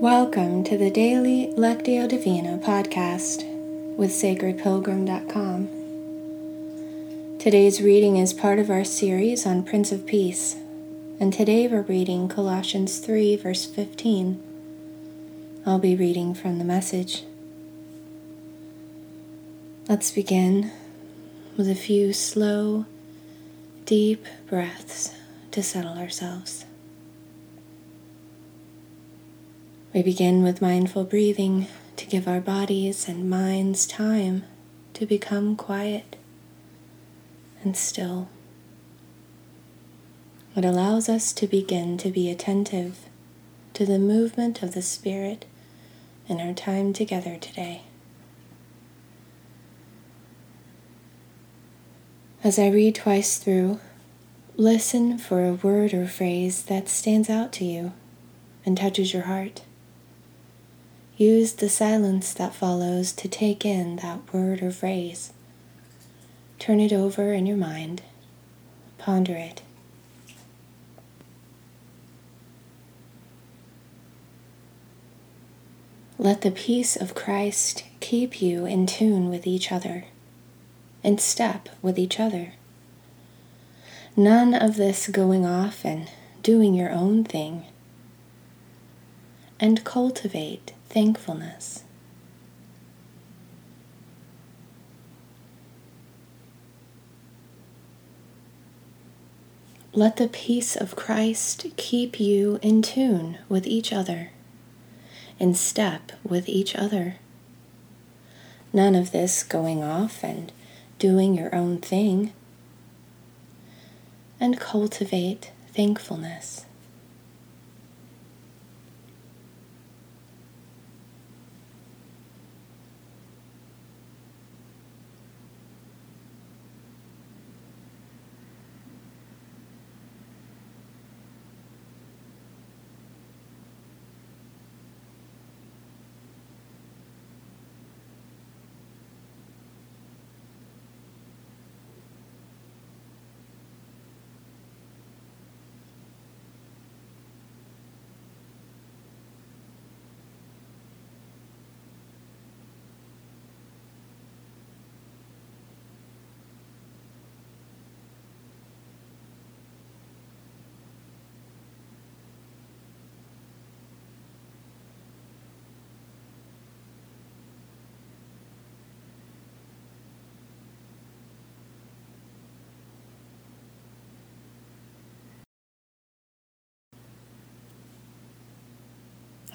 Welcome to the daily Lectio Divina podcast with sacredpilgrim.com. Today's reading is part of our series on Prince of Peace, and today we're reading Colossians 3, verse 15. I'll be reading from the message. Let's begin with a few slow, deep breaths to settle ourselves. We begin with mindful breathing to give our bodies and minds time to become quiet and still. It allows us to begin to be attentive to the movement of the Spirit in our time together today. As I read twice through, listen for a word or phrase that stands out to you and touches your heart. Use the silence that follows to take in that word or phrase. Turn it over in your mind. Ponder it. Let the peace of Christ keep you in tune with each other, in step with each other. None of this going off and doing your own thing. And cultivate thankfulness. Let the peace of Christ keep you in tune with each other, in step with each other. None of this going off and doing your own thing. And cultivate thankfulness.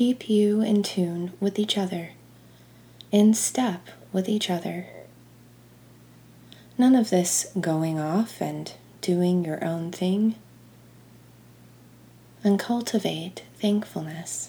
keep you in tune with each other, in step with each other. None of this going off and doing your own thing. And cultivate thankfulness.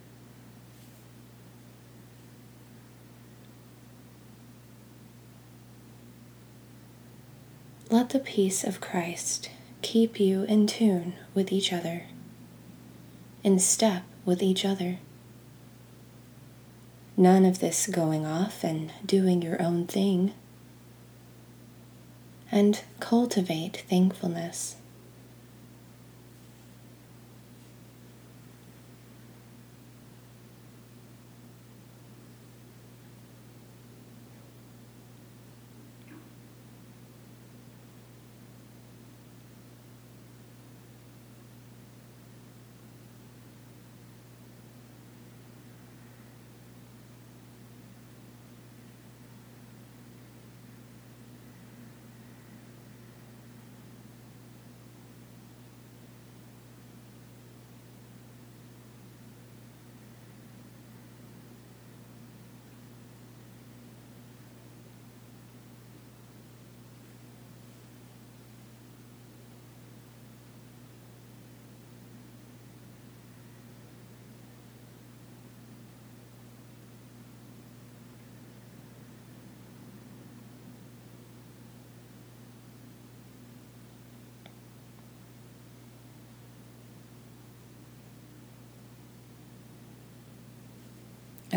Let the peace of Christ keep you in tune with each other, in step with each other. None of this going off and doing your own thing. And cultivate thankfulness.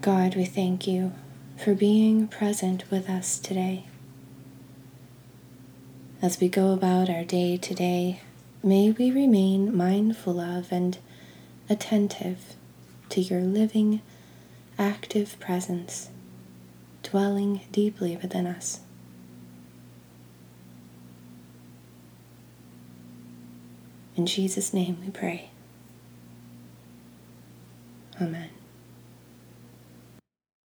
God, we thank you for being present with us today. As we go about our day today, may we remain mindful of and attentive to your living, active presence dwelling deeply within us. In Jesus' name we pray. Amen.